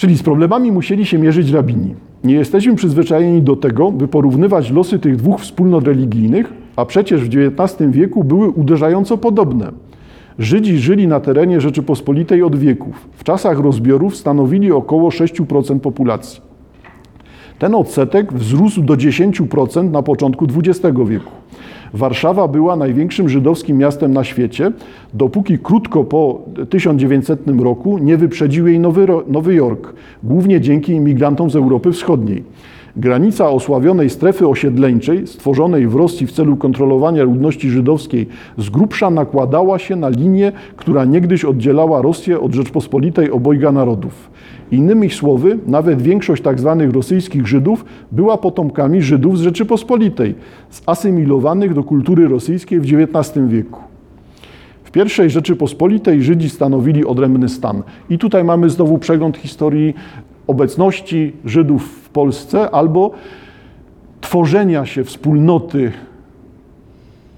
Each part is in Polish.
Czyli z problemami musieli się mierzyć rabini. Nie jesteśmy przyzwyczajeni do tego, by porównywać losy tych dwóch wspólnot religijnych, a przecież w XIX wieku były uderzająco podobne. Żydzi żyli na terenie Rzeczypospolitej od wieków. W czasach rozbiorów stanowili około 6% populacji. Ten odsetek wzrósł do 10% na początku XX wieku. Warszawa była największym żydowskim miastem na świecie, dopóki krótko po 1900 roku nie wyprzedził jej Nowy, Nowy Jork, głównie dzięki imigrantom z Europy Wschodniej. Granica osławionej strefy osiedleńczej, stworzonej w Rosji w celu kontrolowania ludności żydowskiej, z grubsza nakładała się na linię, która niegdyś oddzielała Rosję od Rzeczpospolitej obojga narodów. Innymi słowy, nawet większość tzw. Tak rosyjskich Żydów była potomkami Żydów z Rzeczypospolitej, zasymilowanych do kultury rosyjskiej w XIX wieku. W pierwszej Rzeczypospolitej Żydzi stanowili odrębny stan. I tutaj mamy znowu przegląd historii obecności Żydów w Polsce albo tworzenia się wspólnoty,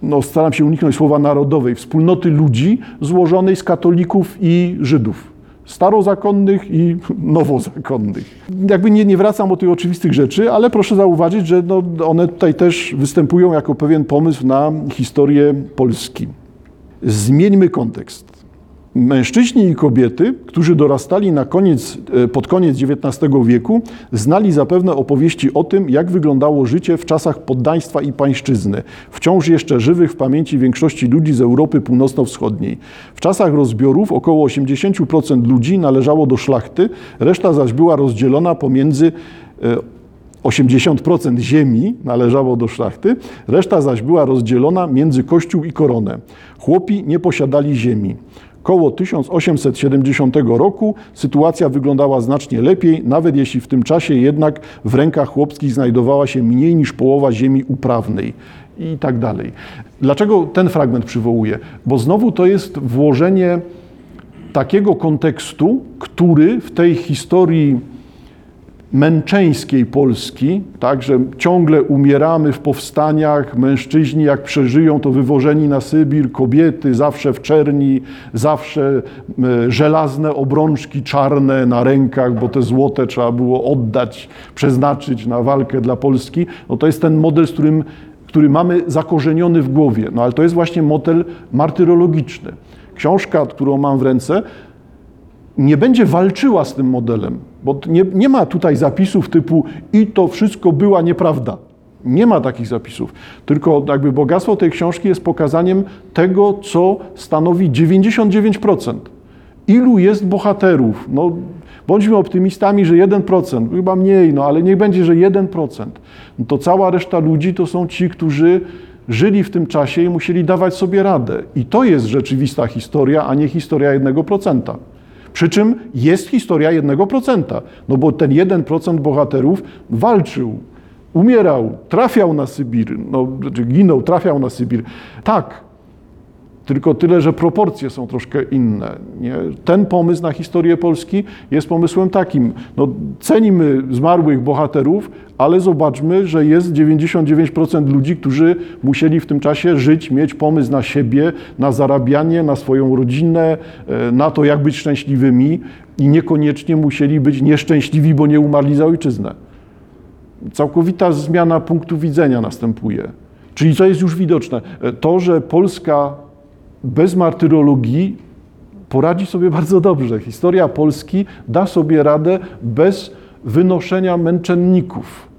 no staram się uniknąć słowa narodowej, wspólnoty ludzi złożonej z katolików i Żydów. Starozakonnych i nowozakonnych. Jakby nie, nie wracam o tych oczywistych rzeczy, ale proszę zauważyć, że no, one tutaj też występują jako pewien pomysł na historię Polski. Zmieńmy kontekst. Mężczyźni i kobiety, którzy dorastali na koniec, e, pod koniec XIX wieku, znali zapewne opowieści o tym, jak wyglądało życie w czasach poddaństwa i pańszczyzny, wciąż jeszcze żywych w pamięci większości ludzi z Europy Północno-Wschodniej. W czasach rozbiorów około 80% ludzi należało do szlachty, reszta zaś była rozdzielona pomiędzy 80% e, ziemi należało do szlachty, reszta zaś była rozdzielona między kościół i koronę. Chłopi nie posiadali ziemi. Koło 1870 roku sytuacja wyglądała znacznie lepiej, nawet jeśli w tym czasie jednak w rękach chłopskich znajdowała się mniej niż połowa ziemi uprawnej i tak dalej. Dlaczego ten fragment przywołuję? Bo znowu to jest włożenie takiego kontekstu, który w tej historii męczeńskiej Polski, tak, że ciągle umieramy w powstaniach, mężczyźni jak przeżyją, to wywożeni na Sybir, kobiety zawsze w czerni, zawsze e, żelazne obrączki czarne na rękach, bo te złote trzeba było oddać, przeznaczyć na walkę dla Polski. No to jest ten model, z którym, który mamy zakorzeniony w głowie. No ale to jest właśnie model martyrologiczny. Książka, którą mam w ręce, nie będzie walczyła z tym modelem, bo nie, nie ma tutaj zapisów typu i to wszystko była nieprawda. Nie ma takich zapisów. Tylko jakby bogactwo tej książki jest pokazaniem tego, co stanowi 99%. Ilu jest bohaterów? No, bądźmy optymistami, że 1%, chyba mniej, no ale niech będzie, że 1%. No to cała reszta ludzi to są ci, którzy żyli w tym czasie i musieli dawać sobie radę. I to jest rzeczywista historia, a nie historia 1%. Przy czym jest historia 1%, no bo ten 1% bohaterów walczył, umierał, trafiał na Sybir, no, znaczy ginął, trafiał na Sybir. Tak, tylko tyle, że proporcje są troszkę inne. Nie? Ten pomysł na historię Polski jest pomysłem takim. No, cenimy zmarłych bohaterów, ale zobaczmy, że jest 99% ludzi, którzy musieli w tym czasie żyć, mieć pomysł na siebie, na zarabianie, na swoją rodzinę, e, na to, jak być szczęśliwymi i niekoniecznie musieli być nieszczęśliwi, bo nie umarli za ojczyznę. Całkowita zmiana punktu widzenia następuje. Czyli co jest już widoczne? E, to, że Polska bez martyrologii poradzi sobie bardzo dobrze. Historia Polski da sobie radę bez wynoszenia męczenników.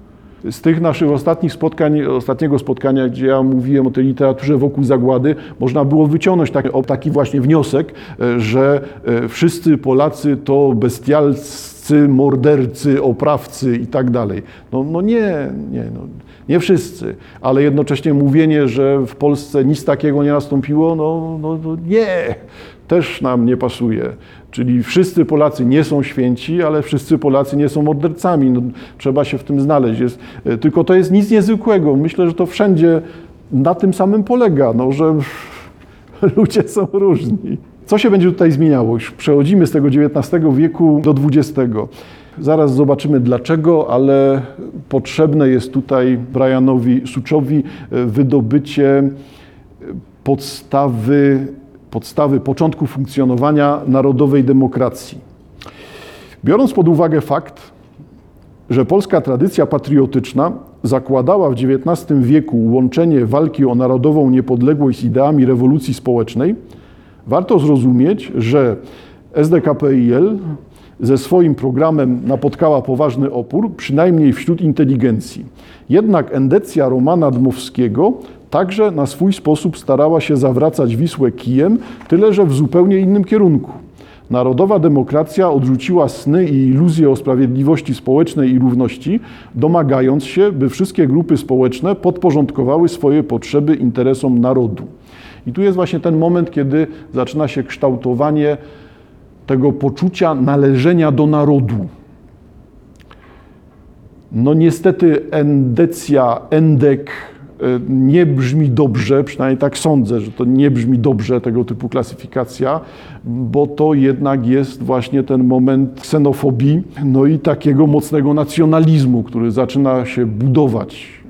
Z tych naszych ostatnich spotkań, ostatniego spotkania, gdzie ja mówiłem o tej literaturze wokół zagłady, można było wyciągnąć taki, taki właśnie wniosek, e, że e, wszyscy Polacy to bestialscy, mordercy, oprawcy i tak dalej. No, no nie, nie. No. Nie wszyscy, ale jednocześnie mówienie, że w Polsce nic takiego nie nastąpiło, no, no, no nie, też nam nie pasuje. Czyli wszyscy Polacy nie są święci, ale wszyscy Polacy nie są mordercami. No, trzeba się w tym znaleźć. Jest, e, tylko to jest nic niezwykłego. Myślę, że to wszędzie na tym samym polega, no, że ludzie są różni. Co się będzie tutaj zmieniało? Już przechodzimy z tego XIX wieku do XX. Zaraz zobaczymy dlaczego, ale potrzebne jest tutaj Brianowi Suczowi e, wydobycie e, podstawy, podstawy początku funkcjonowania narodowej demokracji. Biorąc pod uwagę fakt, że polska tradycja patriotyczna zakładała w XIX wieku łączenie walki o narodową niepodległość z ideami rewolucji społecznej, warto zrozumieć, że SDKPIL ze swoim programem napotkała poważny opór, przynajmniej wśród inteligencji. Jednak endecja Romana Dmowskiego także na swój sposób starała się zawracać Wisłę kijem, tyle że w zupełnie innym kierunku. Narodowa demokracja odrzuciła sny i iluzje o sprawiedliwości społecznej i równości, domagając się, by wszystkie grupy społeczne podporządkowały swoje potrzeby interesom narodu. I tu jest właśnie ten moment, kiedy zaczyna się kształtowanie tego poczucia należenia do narodu. No niestety endecja, endek e, nie brzmi dobrze, przynajmniej tak sądzę, że to nie brzmi dobrze tego typu klasyfikacja, bo to jednak jest właśnie ten moment ksenofobii, no i takiego mocnego nacjonalizmu, który zaczyna się budować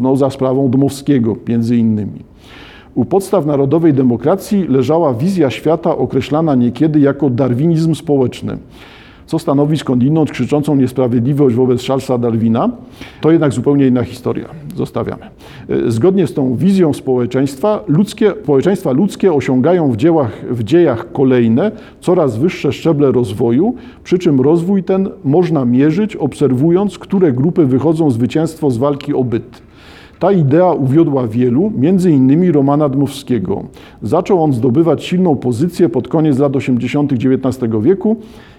no, za sprawą Dmowskiego między innymi. U podstaw narodowej demokracji leżała wizja świata określana niekiedy jako darwinizm społeczny, co stanowi skądinąd krzyczącą niesprawiedliwość wobec Charlesa Darwina. To jednak zupełnie inna historia. Zostawiamy. Zgodnie z tą wizją społeczeństwa, ludzkie, społeczeństwa ludzkie osiągają w, dziełach, w dziejach kolejne, coraz wyższe szczeble rozwoju, przy czym rozwój ten można mierzyć, obserwując, które grupy wychodzą zwycięstwo z walki o byt. Ta idea uwiodła wielu, między innymi Romana Dmowskiego. Zaczął on zdobywać silną pozycję pod koniec lat 80. XIX wieku,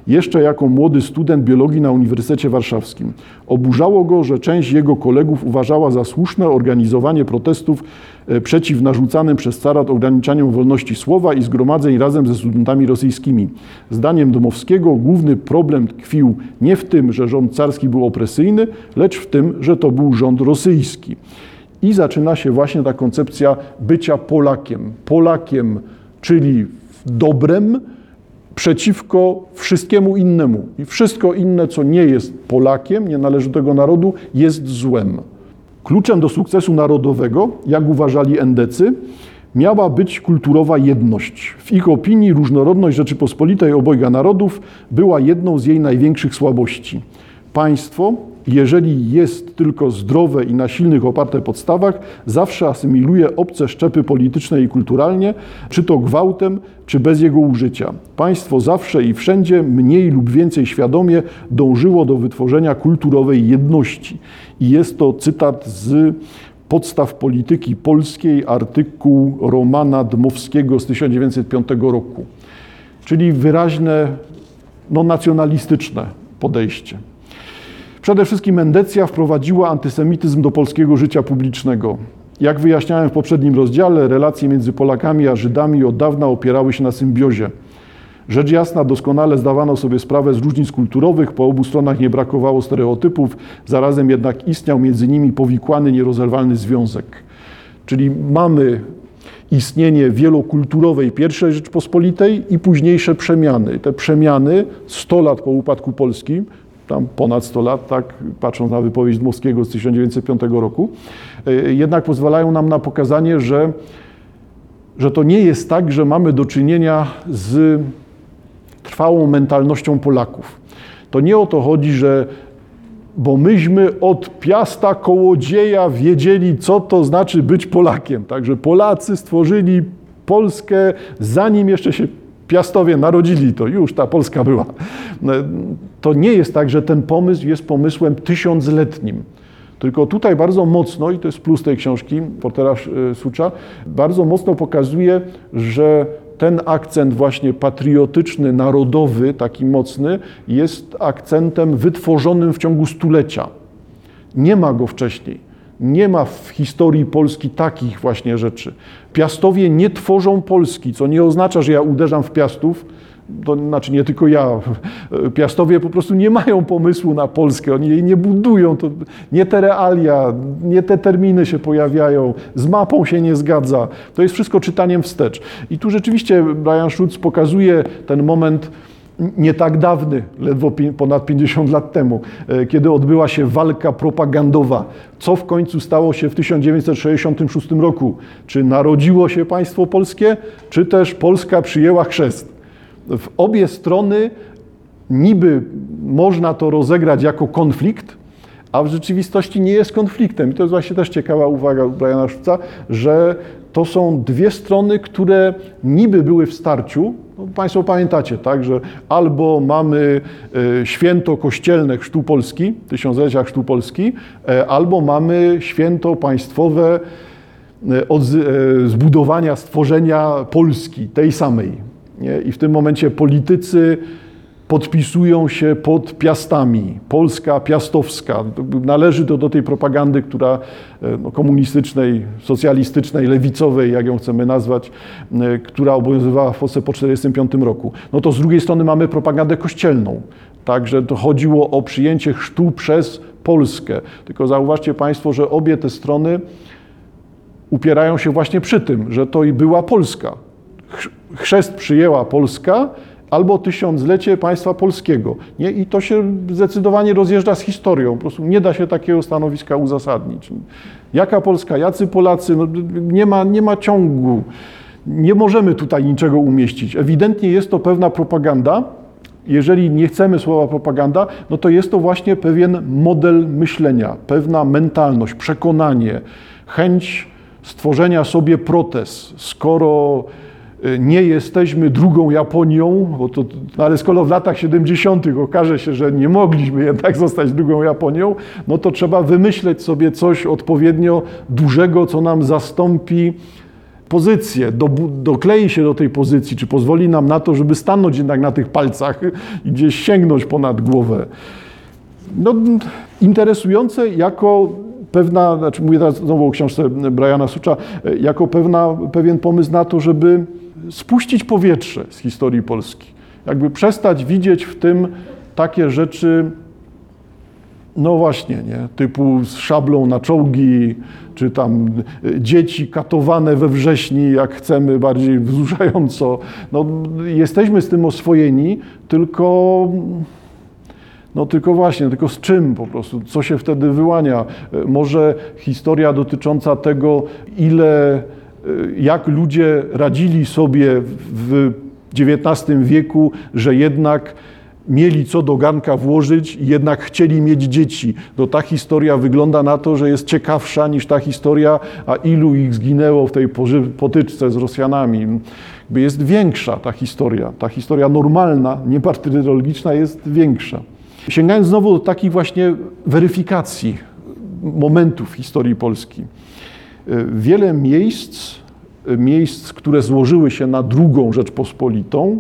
jeszcze jako młody student biologii na Uniwersytecie Warszawskim. Oburzało go, że część jego kolegów uważała za słuszne organizowanie protestów e, przeciw narzucanym przez carat ograniczaniom wolności słowa i zgromadzeń razem ze studentami rosyjskimi. Zdaniem Domowskiego główny problem tkwił nie w tym, że rząd carski był opresyjny, lecz w tym, że to był rząd rosyjski. I zaczyna się właśnie ta koncepcja bycia Polakiem. Polakiem, czyli dobrem, przeciwko wszystkiemu innemu. I wszystko inne, co nie jest Polakiem, nie należy do tego narodu, jest złem. Kluczem do sukcesu narodowego, jak uważali endecy, miała być kulturowa jedność. W ich opinii różnorodność Rzeczypospolitej obojga narodów była jedną z jej największych słabości. Państwo, jeżeli jest tylko zdrowe i na silnych oparte podstawach, zawsze asymiluje obce szczepy polityczne i kulturalnie, czy to gwałtem, czy bez jego użycia. Państwo zawsze i wszędzie mniej lub więcej świadomie dążyło do wytworzenia kulturowej jedności. I jest to cytat z podstaw polityki polskiej, artykuł Romana Dmowskiego z 1905 roku. Czyli wyraźne, no, nacjonalistyczne podejście. Przede wszystkim Endecja wprowadziła antysemityzm do polskiego życia publicznego. Jak wyjaśniałem w poprzednim rozdziale, relacje między Polakami a Żydami od dawna opierały się na symbiozie. Rzecz jasna, doskonale zdawano sobie sprawę z różnic kulturowych, po obu stronach nie brakowało stereotypów, zarazem jednak istniał między nimi powikłany, nierozerwalny związek. Czyli mamy istnienie wielokulturowej pierwszej Rzeczpospolitej i późniejsze przemiany. Te przemiany 100 lat po upadku Polski tam ponad 100 lat, tak, patrząc na wypowiedź Dmowskiego z 1905 roku, e, jednak pozwalają nam na pokazanie, że, że to nie jest tak, że mamy do czynienia z trwałą mentalnością Polaków. To nie o to chodzi, że bo myśmy od Piasta Kołodzieja wiedzieli, co to znaczy być Polakiem. Także Polacy stworzyli Polskę, zanim jeszcze się Piastowie narodzili to, już ta Polska była. No, to nie jest tak, że ten pomysł jest pomysłem tysiącletnim. Tylko tutaj bardzo mocno, i to jest plus tej książki Portera e, Sucza, bardzo mocno pokazuje, że ten akcent właśnie patriotyczny, narodowy, taki mocny, jest akcentem wytworzonym w ciągu stulecia. Nie ma go wcześniej. Nie ma w historii Polski takich właśnie rzeczy. Piastowie nie tworzą Polski, co nie oznacza, że ja uderzam w Piastów, to znaczy nie tylko ja. Piastowie po prostu nie mają pomysłu na Polskę, oni jej nie budują, to nie te realia, nie te terminy się pojawiają, z mapą się nie zgadza. To jest wszystko czytaniem wstecz. I tu rzeczywiście Brian Schutz pokazuje ten moment, nie tak dawny, ledwo ponad 50 lat temu, e, kiedy odbyła się walka propagandowa. Co w końcu stało się w 1966 roku? Czy narodziło się państwo polskie, czy też Polska przyjęła chrzest? W obie strony niby można to rozegrać jako konflikt, a w rzeczywistości nie jest konfliktem. I to jest właśnie też ciekawa uwaga Briana Szuca, że to są dwie strony, które niby były w starciu. No, państwo pamiętacie, tak, że albo mamy e, święto kościelne Chrztu Polski, tysiąclecia Chrztu Polski, e, albo mamy święto państwowe e, od zbudowania, stworzenia Polski, tej samej. Nie? I w tym momencie politycy podpisują się pod Piastami, Polska Piastowska. Należy to do tej propagandy, która e, no, komunistycznej, socjalistycznej, lewicowej, jak ją chcemy nazwać, e, która obowiązywała w Polsce po 1945 roku. No to z drugiej strony mamy propagandę kościelną. Także to chodziło o przyjęcie chrztu przez Polskę. Tylko zauważcie Państwo, że obie te strony upierają się właśnie przy tym, że to i była Polska. Chrzest przyjęła Polska, albo tysiąclecie państwa polskiego. Nie? I to się zdecydowanie rozjeżdża z historią. Po prostu nie da się takiego stanowiska uzasadnić. Jaka Polska, jacy Polacy? No, nie, ma, nie ma ciągu. Nie możemy tutaj niczego umieścić. Ewidentnie jest to pewna propaganda. Jeżeli nie chcemy słowa propaganda, no to jest to właśnie pewien model myślenia, pewna mentalność, przekonanie, chęć stworzenia sobie protez. Skoro nie jesteśmy drugą Japonią, bo to, no ale skoro w latach 70. okaże się, że nie mogliśmy jednak zostać drugą Japonią, no to trzeba wymyśleć sobie coś odpowiednio dużego, co nam zastąpi pozycję, do, doklei się do tej pozycji, czy pozwoli nam na to, żeby stanąć jednak na tych palcach i gdzieś sięgnąć ponad głowę. No, interesujące jako pewna, znaczy mówię teraz znowu o książce Briana Sucza, jako pewna, pewien pomysł na to, żeby spuścić powietrze z historii Polski. Jakby przestać widzieć w tym takie rzeczy, no właśnie, nie? typu z szablą na czołgi, czy tam e, dzieci katowane we wrześni, jak chcemy, bardziej wzruszająco. No, jesteśmy z tym oswojeni, tylko, no, tylko właśnie, tylko z czym po prostu, co się wtedy wyłania. E, może historia dotycząca tego, ile jak ludzie radzili sobie w XIX wieku, że jednak mieli co do garnka włożyć i jednak chcieli mieć dzieci. To ta historia wygląda na to, że jest ciekawsza niż ta historia, a ilu ich zginęło w tej potyczce z Rosjanami. Jest większa ta historia. Ta historia normalna, niepartyologiczna jest większa. Sięgając znowu do takich właśnie weryfikacji momentów historii Polski. Wiele miejsc, miejsc, które złożyły się na drugą Rzeczpospolitą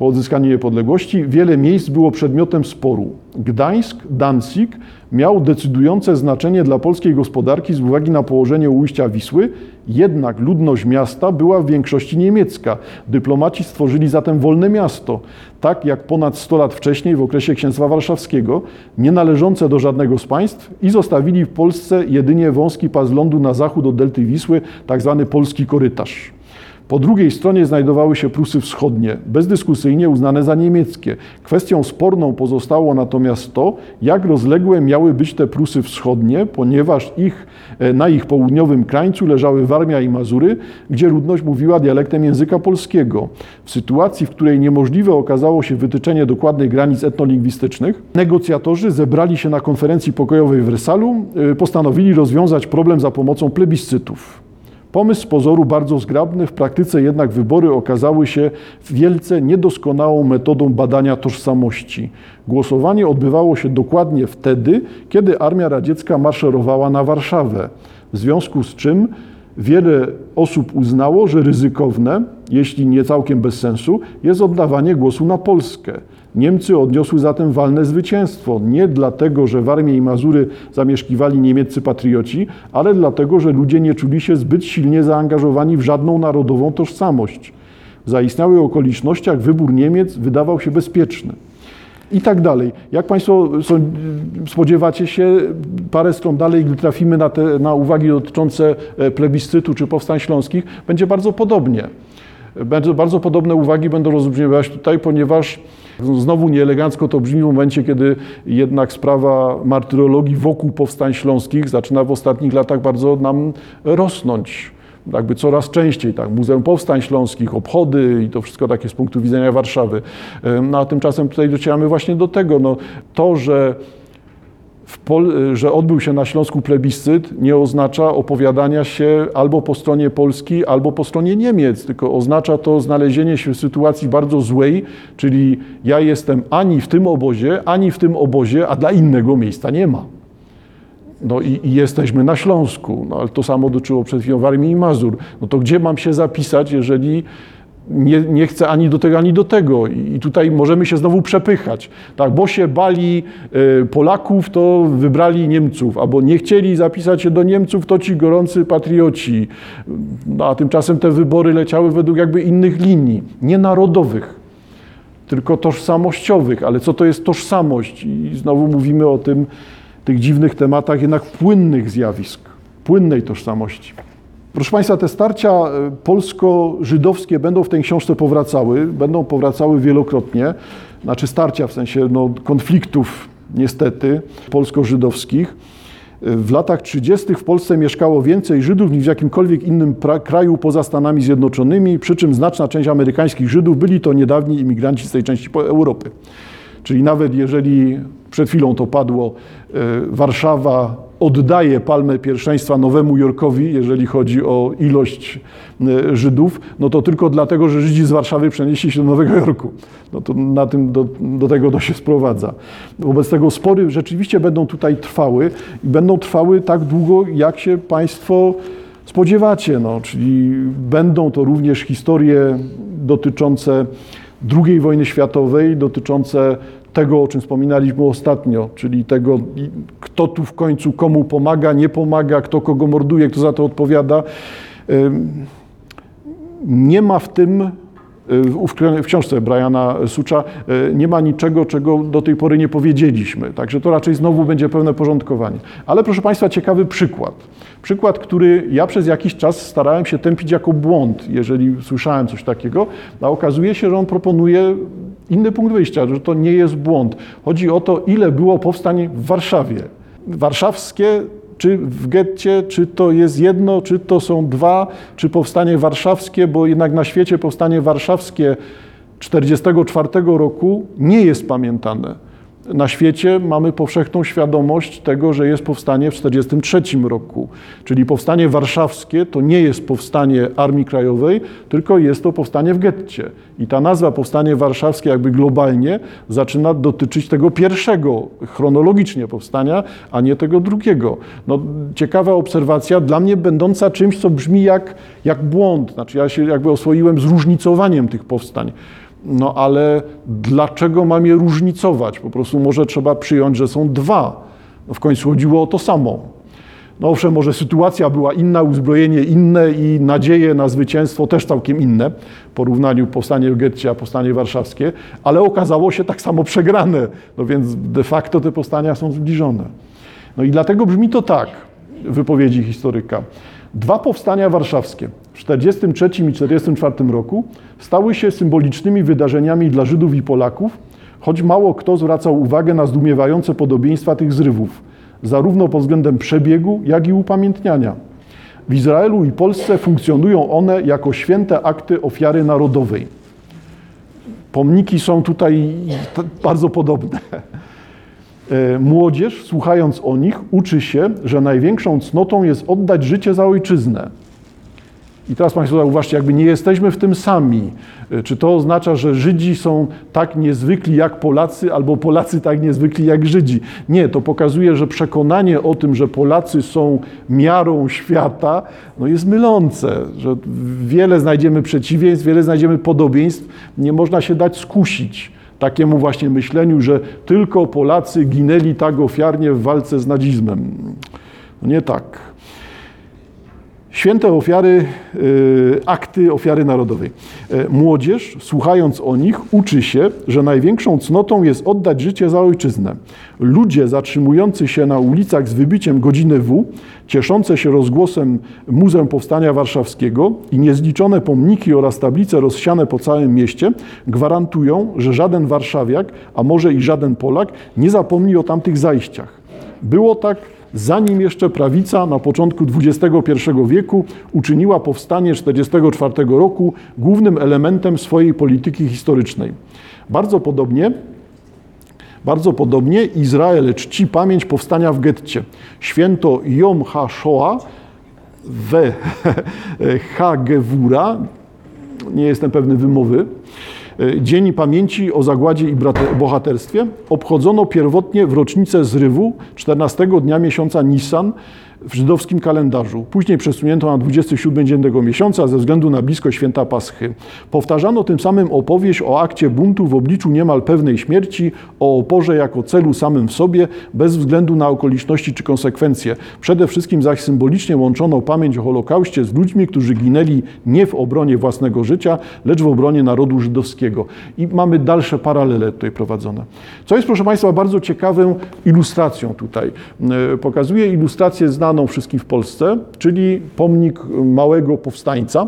po odzyskaniu niepodległości, wiele miejsc było przedmiotem sporu. Gdańsk, Danzig miał decydujące znaczenie dla polskiej gospodarki z uwagi na położenie ujścia Wisły, jednak ludność miasta była w większości niemiecka. Dyplomaci stworzyli zatem wolne miasto, tak jak ponad 100 lat wcześniej w okresie Księstwa Warszawskiego, nie należące do żadnego z państw i zostawili w Polsce jedynie wąski pas lądu na zachód od delty Wisły, tak zwany polski korytarz. Po drugiej stronie znajdowały się Prusy Wschodnie, bezdyskusyjnie uznane za niemieckie. Kwestią sporną pozostało natomiast to, jak rozległe miały być te Prusy Wschodnie, ponieważ ich, e, na ich południowym krańcu leżały Warmia i Mazury, gdzie ludność mówiła dialektem języka polskiego. W sytuacji, w której niemożliwe okazało się wytyczenie dokładnych granic etnolingwistycznych, negocjatorzy zebrali się na konferencji pokojowej w Wersalu, e, postanowili rozwiązać problem za pomocą plebiscytów. Pomysł z pozoru bardzo zgrabny, w praktyce jednak wybory okazały się wielce niedoskonałą metodą badania tożsamości. Głosowanie odbywało się dokładnie wtedy, kiedy Armia Radziecka maszerowała na Warszawę, w związku z czym wiele osób uznało, że ryzykowne, jeśli nie całkiem bez sensu, jest oddawanie głosu na Polskę. Niemcy odniosły zatem walne zwycięstwo. Nie dlatego, że w Armii i Mazury zamieszkiwali niemieccy patrioci, ale dlatego, że ludzie nie czuli się zbyt silnie zaangażowani w żadną narodową tożsamość. W zaistniałych okolicznościach wybór Niemiec wydawał się bezpieczny. I tak dalej. Jak Państwo spodziewacie się, parę stron dalej, gdy trafimy na, te, na uwagi dotyczące e, plebiscytu czy powstań śląskich, będzie bardzo podobnie. Bardzo, bardzo podobne uwagi będą rozbrzmiewać tutaj, ponieważ Znowu nieelegancko to brzmi w momencie, kiedy jednak sprawa martyrologii wokół powstań śląskich zaczyna w ostatnich latach bardzo nam rosnąć. jakby coraz częściej, tak, Muzeum Powstań Śląskich, obchody i to wszystko takie z punktu widzenia Warszawy. No a tymczasem tutaj docieramy właśnie do tego, no, to, że Pol, że odbył się na Śląsku plebiscyt, nie oznacza opowiadania się albo po stronie Polski, albo po stronie Niemiec, tylko oznacza to znalezienie się w sytuacji bardzo złej, czyli ja jestem ani w tym obozie, ani w tym obozie, a dla innego miejsca nie ma. No i, i, jesteśmy na Śląsku, no ale to samo dotyczyło przed chwilą Warmii i Mazur. No to gdzie mam się zapisać, jeżeli nie, nie chcę ani do tego, ani do tego. I tutaj możemy się znowu przepychać. Tak, bo się bali y, Polaków, to wybrali Niemców, albo nie chcieli zapisać się do Niemców, to ci gorący patrioci. No, a tymczasem te wybory leciały według jakby innych linii, nie narodowych, tylko tożsamościowych. Ale co to jest tożsamość? I znowu mówimy o tym, tych dziwnych tematach jednak płynnych zjawisk, płynnej tożsamości. Proszę Państwa, te starcia e, polsko-żydowskie będą w tej książce powracały, będą powracały wielokrotnie, znaczy starcia w sensie no, konfliktów niestety polsko-żydowskich. E, w latach 30. w Polsce mieszkało więcej Żydów niż w jakimkolwiek innym kraju poza Stanami Zjednoczonymi, przy czym znaczna część amerykańskich Żydów byli to niedawni imigranci z tej części Europy. Czyli nawet jeżeli przed chwilą to padło, e, Warszawa oddaje palmę pierwszeństwa Nowemu Jorkowi, jeżeli chodzi o ilość e, Żydów, no to tylko dlatego, że Żydzi z Warszawy przenieśli się do Nowego Jorku. No to na tym do, do tego to się sprowadza. Wobec tego spory rzeczywiście będą tutaj trwały i będą trwały tak długo, jak się Państwo spodziewacie. No, czyli będą to również historie dotyczące II wojny światowej, dotyczące tego, o czym wspominaliśmy ostatnio, czyli tego, kto tu w końcu komu pomaga, nie pomaga, kto kogo morduje, kto za to odpowiada. Nie ma w tym, w książce Briana Sucza, e, nie ma niczego, czego do tej pory nie powiedzieliśmy. Także to raczej znowu będzie pełne porządkowanie. Ale proszę Państwa, ciekawy przykład. Przykład, który ja przez jakiś czas starałem się tępić jako błąd, jeżeli słyszałem coś takiego, a okazuje się, że on proponuje inny punkt wyjścia, że to nie jest błąd. Chodzi o to, ile było powstań w Warszawie. Warszawskie czy w getcie, czy to jest jedno, czy to są dwa, czy powstanie warszawskie, bo jednak na świecie powstanie warszawskie 1944 roku nie jest pamiętane na świecie mamy powszechną świadomość tego, że jest powstanie w 1943 roku. Czyli powstanie warszawskie to nie jest powstanie Armii Krajowej, tylko jest to powstanie w getcie. I ta nazwa powstanie warszawskie jakby globalnie zaczyna dotyczyć tego pierwszego chronologicznie powstania, a nie tego drugiego. No, ciekawa obserwacja, dla mnie będąca czymś, co brzmi jak, jak błąd. Znaczy ja się jakby oswoiłem zróżnicowaniem tych powstań. No ale dlaczego mam je różnicować? Po prostu może trzeba przyjąć, że są dwa. No w końcu chodziło o to samo. No owszem, może sytuacja była inna, uzbrojenie inne i nadzieje na zwycięstwo też całkiem inne w porównaniu powstanie w getcie a powstanie warszawskie, ale okazało się tak samo przegrane. No więc de facto te powstania są zbliżone. No i dlatego brzmi to tak wypowiedzi historyka. Dwa powstania warszawskie w 1943 i 1944 roku stały się symbolicznymi wydarzeniami dla Żydów i Polaków, choć mało kto zwracał uwagę na zdumiewające podobieństwa tych zrywów, zarówno pod względem przebiegu, jak i upamiętniania. W Izraelu i Polsce funkcjonują one jako święte akty ofiary narodowej. Pomniki są tutaj bardzo podobne. E, młodzież, słuchając o nich, uczy się, że największą cnotą jest oddać życie za ojczyznę. I teraz Państwo zauważcie, jakby nie jesteśmy w tym sami. E, czy to oznacza, że Żydzi są tak niezwykli jak Polacy, albo Polacy tak niezwykli jak Żydzi? Nie, to pokazuje, że przekonanie o tym, że Polacy są miarą świata, no jest mylące, że wiele znajdziemy przeciwieństw, wiele znajdziemy podobieństw, nie można się dać skusić takiemu właśnie myśleniu, że tylko Polacy ginęli tak ofiarnie w walce z nazizmem. No nie tak. Święte ofiary, y, akty ofiary narodowej. E, młodzież, słuchając o nich, uczy się, że największą cnotą jest oddać życie za ojczyznę. Ludzie zatrzymujący się na ulicach z wybiciem godziny W, cieszące się rozgłosem Muzeum Powstania Warszawskiego i niezliczone pomniki oraz tablice rozsiane po całym mieście gwarantują, że żaden warszawiak, a może i żaden Polak nie zapomni o tamtych zajściach. Było tak zanim jeszcze prawica na początku XXI wieku uczyniła powstanie 1944 roku głównym elementem swojej polityki historycznej. Bardzo podobnie bardzo podobnie Izrael czci pamięć powstania w getcie. Święto Yom HaShoah we Hagewura, nie jestem pewny wymowy, Dzień Pamięci o Zagładzie i Bohaterstwie. Obchodzono pierwotnie w rocznicę zrywu 14 dnia miesiąca Nisan w żydowskim kalendarzu. Później przesunięto na 27 dzień tego miesiąca ze względu na blisko święta Paschy. Powtarzano tym samym opowieść o akcie buntu w obliczu niemal pewnej śmierci, o oporze jako celu samym w sobie, bez względu na okoliczności czy konsekwencje. Przede wszystkim zaś symbolicznie łączono pamięć o Holokauście z ludźmi, którzy ginęli nie w obronie własnego życia, lecz w obronie narodu żydowskiego. I mamy dalsze paralele tutaj prowadzone. Co jest, proszę Państwa, bardzo ciekawą ilustracją tutaj. E, pokazuję ilustrację znaną znaną wszystkim w Polsce, czyli pomnik małego powstańca,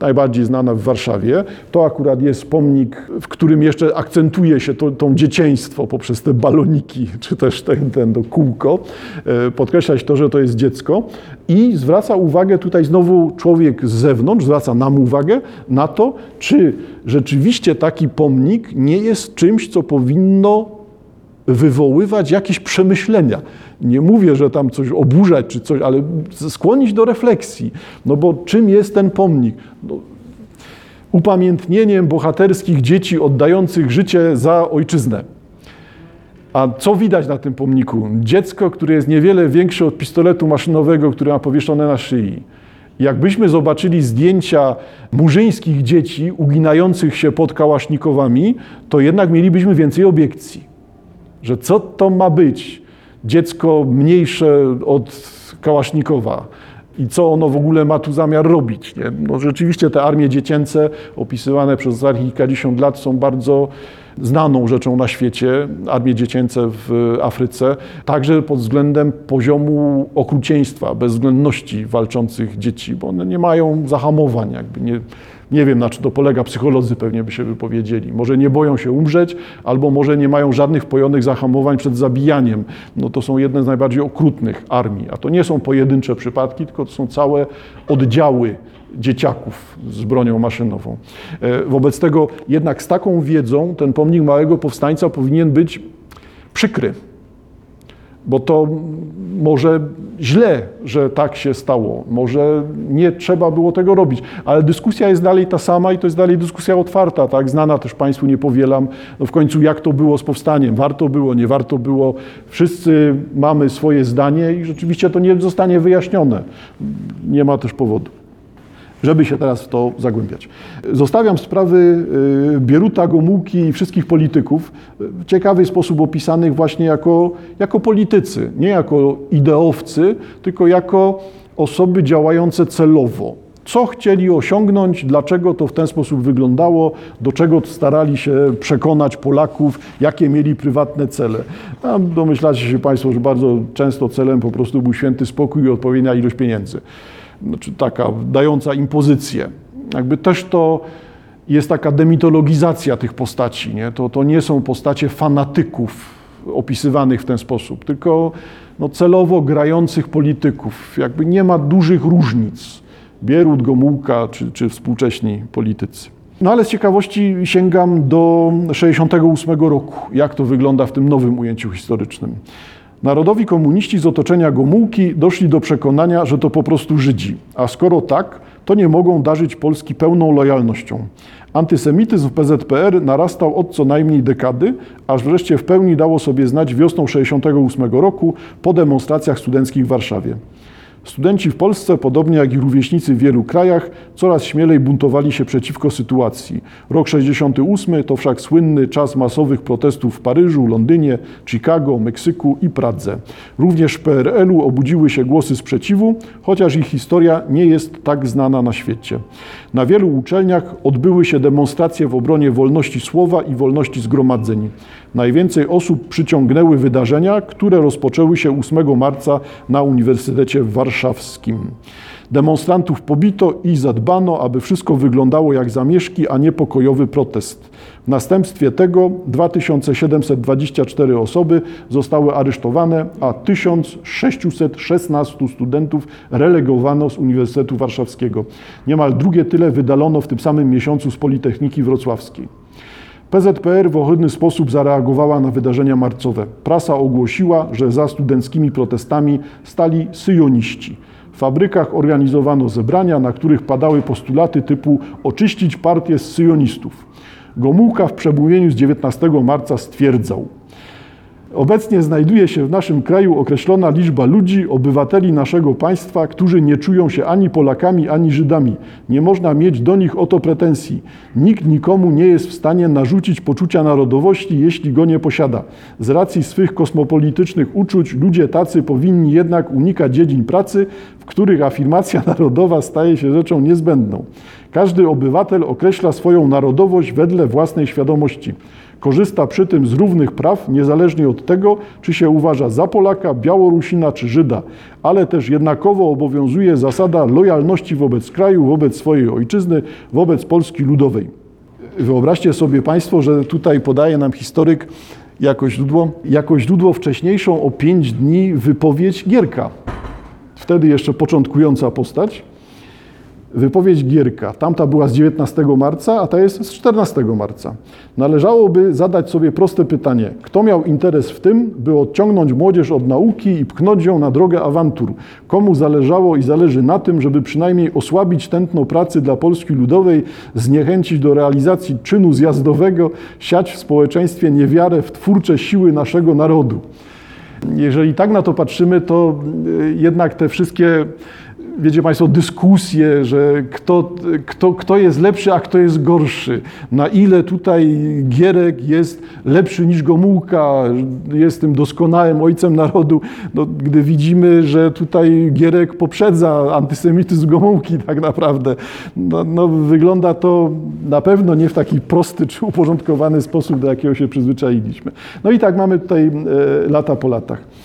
najbardziej znana w Warszawie. To akurat jest pomnik, w którym jeszcze akcentuje się to, to dzieciństwo poprzez te baloniki, czy też ten, ten to kółko. E, podkreślać to, że to jest dziecko. I zwraca uwagę tutaj znowu człowiek z zewnątrz, zwraca nam uwagę na to, czy rzeczywiście taki pomnik nie jest czymś, co powinno wywoływać jakieś przemyślenia. Nie mówię, że tam coś oburzać czy coś, ale skłonić do refleksji. No bo czym jest ten pomnik? No, upamiętnieniem bohaterskich dzieci oddających życie za ojczyznę. A co widać na tym pomniku? Dziecko, które jest niewiele większe od pistoletu maszynowego, które ma powieszone na szyi. Jakbyśmy zobaczyli zdjęcia murzyńskich dzieci uginających się pod kałasznikowami, to jednak mielibyśmy więcej obiekcji. Że co to ma być? dziecko mniejsze od Kałasznikowa i co ono w ogóle ma tu zamiar robić. Nie? No rzeczywiście te armie dziecięce opisywane przez ostatnich kilkadziesiąt lat są bardzo znaną rzeczą na świecie, armie dziecięce w Afryce, także pod względem poziomu okrucieństwa, bezwzględności walczących dzieci, bo one nie mają zahamowań, jakby nie, nie wiem, na czym to polega, psycholodzy pewnie by się wypowiedzieli. Może nie boją się umrzeć, albo może nie mają żadnych wpojonych zahamowań przed zabijaniem. No to są jedne z najbardziej okrutnych armii, a to nie są pojedyncze przypadki, tylko to są całe oddziały dzieciaków z bronią maszynową. E, wobec tego jednak z taką wiedzą ten pomnik małego powstańca powinien być przykry bo to może źle, że tak się stało, może nie trzeba było tego robić, ale dyskusja jest dalej ta sama i to jest dalej dyskusja otwarta, tak, znana też Państwu nie powielam, no w końcu jak to było z powstaniem, warto było, nie warto było, wszyscy mamy swoje zdanie i rzeczywiście to nie zostanie wyjaśnione, nie ma też powodu żeby się teraz w to zagłębiać. Zostawiam sprawy y, Bieruta, Gomułki i wszystkich polityków w ciekawy sposób opisanych właśnie jako, jako politycy, nie jako ideowcy, tylko jako osoby działające celowo. Co chcieli osiągnąć, dlaczego to w ten sposób wyglądało, do czego starali się przekonać Polaków, jakie mieli prywatne cele. A domyślacie się Państwo, że bardzo często celem po prostu był święty spokój i odpowiednia ilość pieniędzy znaczy taka dająca impozycję. Jakby też to jest taka demitologizacja tych postaci. Nie? To, to nie są postacie fanatyków opisywanych w ten sposób, tylko no, celowo grających polityków. Jakby nie ma dużych różnic. Bierut, Gomułka czy, czy współcześni politycy. No ale z ciekawości sięgam do 68 roku, jak to wygląda w tym nowym ujęciu historycznym. Narodowi komuniści z otoczenia Gomułki doszli do przekonania, że to po prostu Żydzi, a skoro tak, to nie mogą darzyć Polski pełną lojalnością. Antysemityzm w PZPR narastał od co najmniej dekady, aż wreszcie w pełni dało sobie znać wiosną 1968 roku po demonstracjach studenckich w Warszawie. Studenci w Polsce, podobnie jak i rówieśnicy w wielu krajach, coraz śmielej buntowali się przeciwko sytuacji. Rok 68 to wszak słynny czas masowych protestów w Paryżu, Londynie, Chicago, Meksyku i Pradze. Również w PRL-u obudziły się głosy sprzeciwu, chociaż ich historia nie jest tak znana na świecie. Na wielu uczelniach odbyły się demonstracje w obronie wolności słowa i wolności zgromadzeń. Najwięcej osób przyciągnęły wydarzenia, które rozpoczęły się 8 marca na Uniwersytecie Warszawskim. Demonstrantów pobito i zadbano, aby wszystko wyglądało jak zamieszki, a nie pokojowy protest. W następstwie tego 2724 osoby zostały aresztowane, a 1616 studentów relegowano z Uniwersytetu Warszawskiego. Niemal drugie tyle wydalono w tym samym miesiącu z Politechniki Wrocławskiej. PZPR w ohydny sposób zareagowała na wydarzenia marcowe. Prasa ogłosiła, że za studenckimi protestami stali syjoniści. W fabrykach organizowano zebrania, na których padały postulaty typu oczyścić partię z syjonistów. Gomułka w przemówieniu z 19 marca stwierdzał: Obecnie znajduje się w naszym kraju określona liczba ludzi, obywateli naszego państwa, którzy nie czują się ani Polakami, ani Żydami. Nie można mieć do nich o to pretensji. Nikt nikomu nie jest w stanie narzucić poczucia narodowości, jeśli go nie posiada. Z racji swych kosmopolitycznych uczuć ludzie tacy powinni jednak unikać dziedzin pracy, w których afirmacja narodowa staje się rzeczą niezbędną. Każdy obywatel określa swoją narodowość wedle własnej świadomości. Korzysta przy tym z równych praw, niezależnie od tego, czy się uważa za Polaka, Białorusina czy Żyda, ale też jednakowo obowiązuje zasada lojalności wobec kraju, wobec swojej ojczyzny, wobec Polski Ludowej. Wyobraźcie sobie Państwo, że tutaj podaje nam historyk jako źródło, jako źródło wcześniejszą o pięć dni wypowiedź Gierka. Wtedy jeszcze początkująca postać. Wypowiedź Gierka, tamta była z 19 marca, a ta jest z 14 marca. Należałoby zadać sobie proste pytanie: kto miał interes w tym, by odciągnąć młodzież od nauki i pchnąć ją na drogę awantur? Komu zależało i zależy na tym, żeby przynajmniej osłabić tętno pracy dla Polski Ludowej, zniechęcić do realizacji czynu zjazdowego, siać w społeczeństwie niewiarę w twórcze siły naszego narodu? Jeżeli tak na to patrzymy, to y, jednak te wszystkie wiecie Państwo, dyskusje, że kto, kto, kto jest lepszy, a kto jest gorszy. Na ile tutaj Gierek jest lepszy niż Gomułka, jest tym doskonałym ojcem narodu, no, gdy widzimy, że tutaj Gierek poprzedza antysemityzm Gomułki tak naprawdę. No, no, wygląda to na pewno nie w taki prosty czy uporządkowany sposób, do jakiego się przyzwyczailiśmy. No i tak mamy tutaj e, lata po latach.